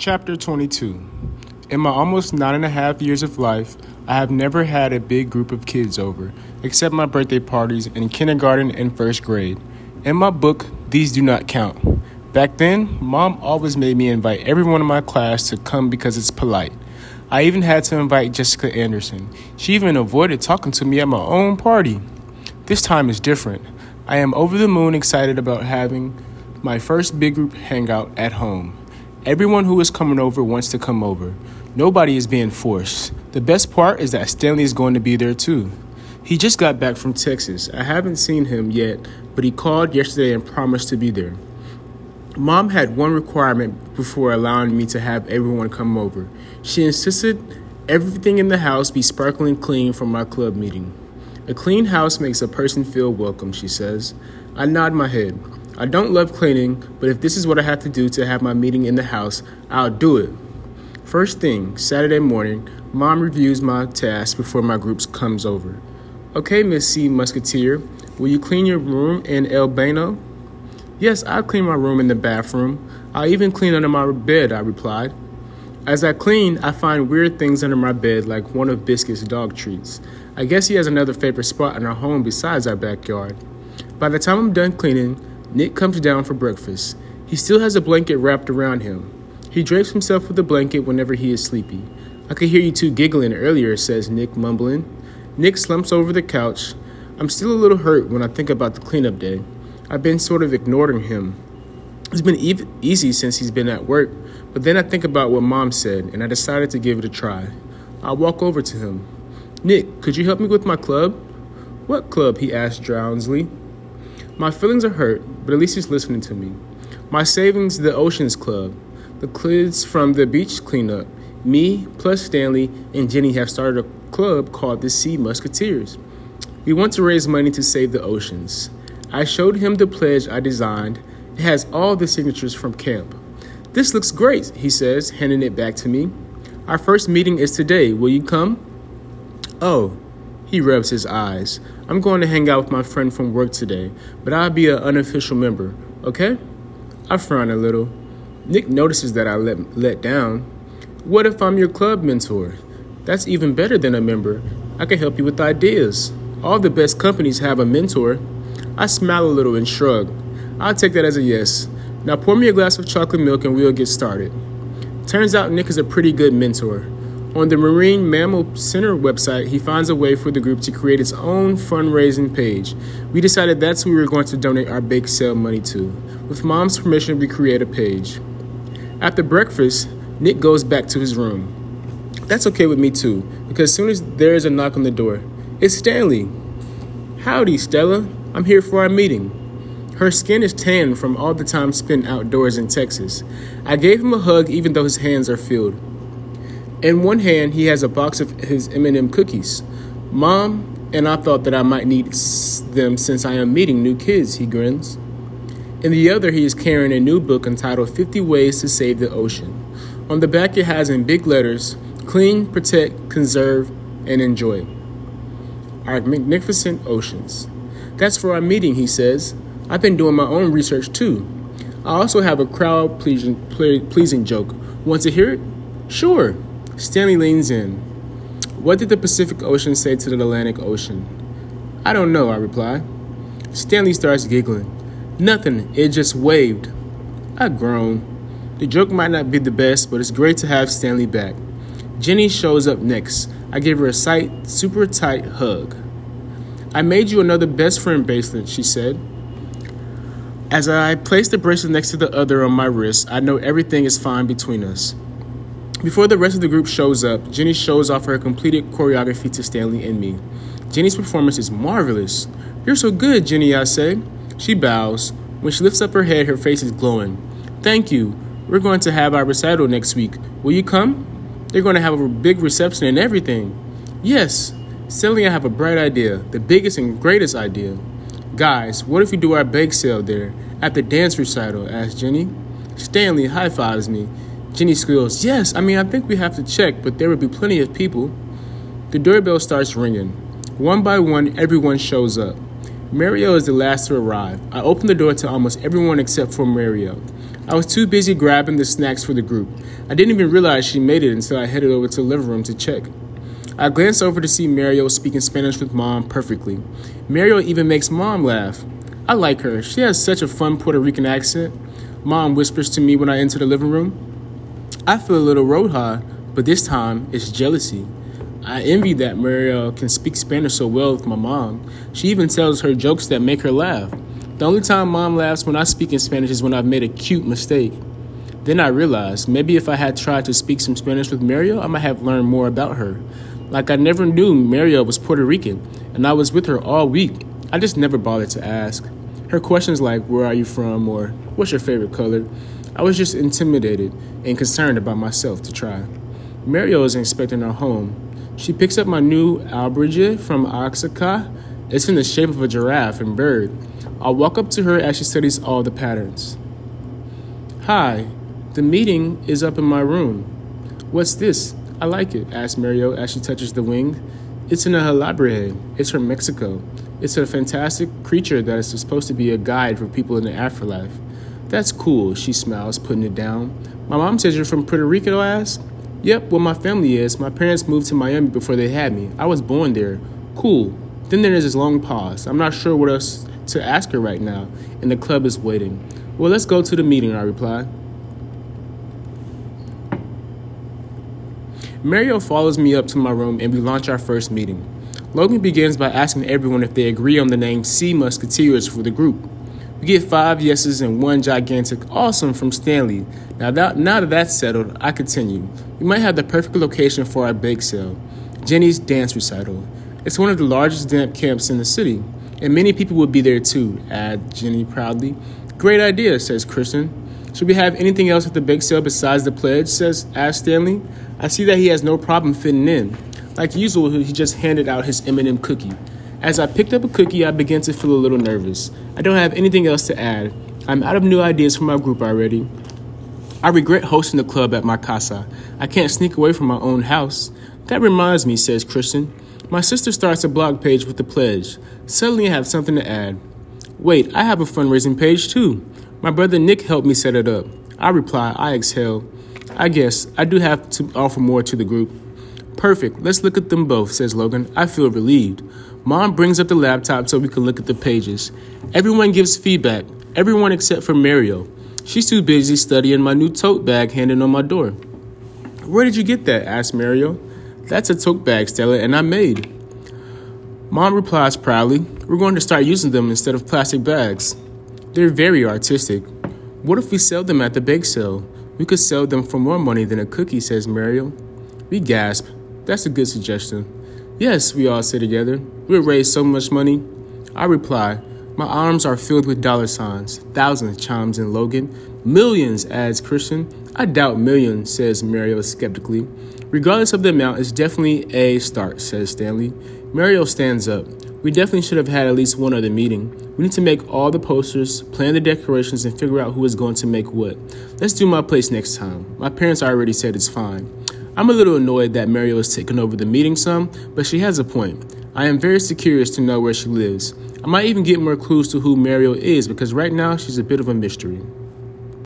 Chapter 22 In my almost nine and a half years of life, I have never had a big group of kids over, except my birthday parties in kindergarten and first grade. In my book, these do not count. Back then, mom always made me invite everyone in my class to come because it's polite. I even had to invite Jessica Anderson. She even avoided talking to me at my own party. This time is different. I am over the moon excited about having my first big group hangout at home. Everyone who is coming over wants to come over. Nobody is being forced. The best part is that Stanley is going to be there too. He just got back from Texas. I haven't seen him yet, but he called yesterday and promised to be there. Mom had one requirement before allowing me to have everyone come over. She insisted everything in the house be sparkling clean from my club meeting. A clean house makes a person feel welcome, she says. I nod my head. I don't love cleaning, but if this is what I have to do to have my meeting in the house, I'll do it. First thing, Saturday morning, Mom reviews my tasks before my group comes over. Okay, Miss Sea Musketeer, will you clean your room in El Bano? Yes, I'll clean my room in the bathroom. I'll even clean under my bed, I replied. As I clean, I find weird things under my bed, like one of Biscuit's dog treats. I guess he has another favorite spot in our home besides our backyard. By the time I'm done cleaning, Nick comes down for breakfast. He still has a blanket wrapped around him. He drapes himself with the blanket whenever he is sleepy. I could hear you two giggling earlier, says Nick, mumbling. Nick slumps over the couch. I'm still a little hurt when I think about the cleanup day. I've been sort of ignoring him. It's been e- easy since he's been at work, but then I think about what mom said, and I decided to give it a try. I walk over to him. Nick, could you help me with my club? What club? he asked drowsily. My feelings are hurt, but at least he's listening to me. My savings, the Oceans Club. The kids from the beach cleanup. Me, plus Stanley, and Jenny have started a club called the Sea Musketeers. We want to raise money to save the oceans. I showed him the pledge I designed. It has all the signatures from camp. This looks great, he says, handing it back to me. Our first meeting is today. Will you come? Oh, he rubs his eyes. I'm going to hang out with my friend from work today, but I'll be an unofficial member, okay? I frown a little. Nick notices that I let, let down. What if I'm your club mentor? That's even better than a member. I can help you with ideas. All the best companies have a mentor. I smile a little and shrug. I'll take that as a yes. Now pour me a glass of chocolate milk and we'll get started. Turns out Nick is a pretty good mentor. On the Marine Mammal Center website, he finds a way for the group to create its own fundraising page. We decided that's who we were going to donate our bake sale money to. With mom's permission, we create a page. After breakfast, Nick goes back to his room. That's okay with me too, because as soon as there is a knock on the door, it's Stanley. Howdy, Stella. I'm here for our meeting. Her skin is tan from all the time spent outdoors in Texas. I gave him a hug even though his hands are filled. In one hand, he has a box of his M&M cookies. Mom and I thought that I might need them since I am meeting new kids, he grins. In the other, he is carrying a new book entitled 50 Ways to Save the Ocean. On the back, it has in big letters Clean, Protect, Conserve, and Enjoy. Our magnificent oceans. That's for our meeting, he says. I've been doing my own research too. I also have a crowd pleasing, pleasing joke. Want to hear it? Sure. Stanley leans in. What did the Pacific Ocean say to the Atlantic Ocean? I don't know, I reply. Stanley starts giggling. Nothing, it just waved. I groan. The joke might not be the best, but it's great to have Stanley back. Jenny shows up next. I give her a sight, super tight hug. I made you another best friend bracelet, she said. As I place the bracelet next to the other on my wrist, I know everything is fine between us. Before the rest of the group shows up, Jenny shows off her completed choreography to Stanley and me. Jenny's performance is marvelous. You're so good, Jenny, I say. She bows. When she lifts up her head, her face is glowing. Thank you. We're going to have our recital next week. Will you come? They're going to have a big reception and everything. Yes. Stanley, I have a bright idea. The biggest and greatest idea. Guys, what if we do our bake sale there at the dance recital? asked Jenny. Stanley high fives me. Jenny squeals, Yes, I mean, I think we have to check, but there will be plenty of people. The doorbell starts ringing. One by one, everyone shows up. Mario is the last to arrive. I open the door to almost everyone except for Mario. I was too busy grabbing the snacks for the group. I didn't even realize she made it until I headed over to the living room to check. I glanced over to see Mario speaking Spanish with mom perfectly. Mario even makes mom laugh. I like her. She has such a fun Puerto Rican accent. Mom whispers to me when I enter the living room. I feel a little roja, but this time it's jealousy. I envy that Mario can speak Spanish so well with my mom. She even tells her jokes that make her laugh. The only time mom laughs when I speak in Spanish is when I've made a cute mistake. Then I realized maybe if I had tried to speak some Spanish with Mario, I might have learned more about her. Like I never knew Mario was Puerto Rican, and I was with her all week. I just never bothered to ask. Her questions like, Where are you from? or What's your favorite color? I was just intimidated and concerned about myself to try. Mario is inspecting our home. She picks up my new alebrije from Oaxaca. It's in the shape of a giraffe and bird. I'll walk up to her as she studies all the patterns. Hi, the meeting is up in my room. What's this? I like it, asks Mario as she touches the wing. It's an alebrije. It's from Mexico. It's a fantastic creature that is supposed to be a guide for people in the afterlife. That's cool, she smiles, putting it down. My mom says you're from Puerto Rico, I ask. Yep, well, my family is. My parents moved to Miami before they had me. I was born there. Cool. Then there's this long pause. I'm not sure what else to ask her right now, and the club is waiting. Well, let's go to the meeting, I reply. Mario follows me up to my room and we launch our first meeting. Logan begins by asking everyone if they agree on the name Sea Musketeers for the group. We get five yeses and one gigantic awesome from Stanley. Now that, now that that's settled, I continue. We might have the perfect location for our bake sale Jenny's Dance Recital. It's one of the largest dance camps in the city, and many people will be there too, add Jenny proudly. Great idea, says Kristen. Should we have anything else at the bake sale besides the pledge? says asks Stanley. I see that he has no problem fitting in. Like usual, he just handed out his M&M cookie. As I picked up a cookie, I began to feel a little nervous. I don't have anything else to add. I'm out of new ideas for my group already. I regret hosting the club at my casa. I can't sneak away from my own house. That reminds me, says Christian. My sister starts a blog page with the pledge. Suddenly I have something to add. Wait, I have a fundraising page too. My brother Nick helped me set it up. I reply, I exhale. I guess I do have to offer more to the group. Perfect. Let's look at them both, says Logan. I feel relieved. Mom brings up the laptop so we can look at the pages. Everyone gives feedback, everyone except for Mario. She's too busy studying my new tote bag handed on my door. Where did you get that? asked Mario. That's a tote bag, Stella, and I made. Mom replies proudly, We're going to start using them instead of plastic bags. They're very artistic. What if we sell them at the bake sale? We could sell them for more money than a cookie, says Mario. We gasp. That's a good suggestion. Yes, we all say together. We'll raise so much money. I reply, My arms are filled with dollar signs. Thousands, chimes in Logan. Millions, adds Christian. I doubt millions, says Mario skeptically. Regardless of the amount, it's definitely a start, says Stanley. Mario stands up. We definitely should have had at least one other meeting. We need to make all the posters, plan the decorations, and figure out who is going to make what. Let's do my place next time. My parents already said it's fine. I'm a little annoyed that Mario has taken over the meeting some, but she has a point. I am very curious to know where she lives. I might even get more clues to who Mario is because right now she's a bit of a mystery.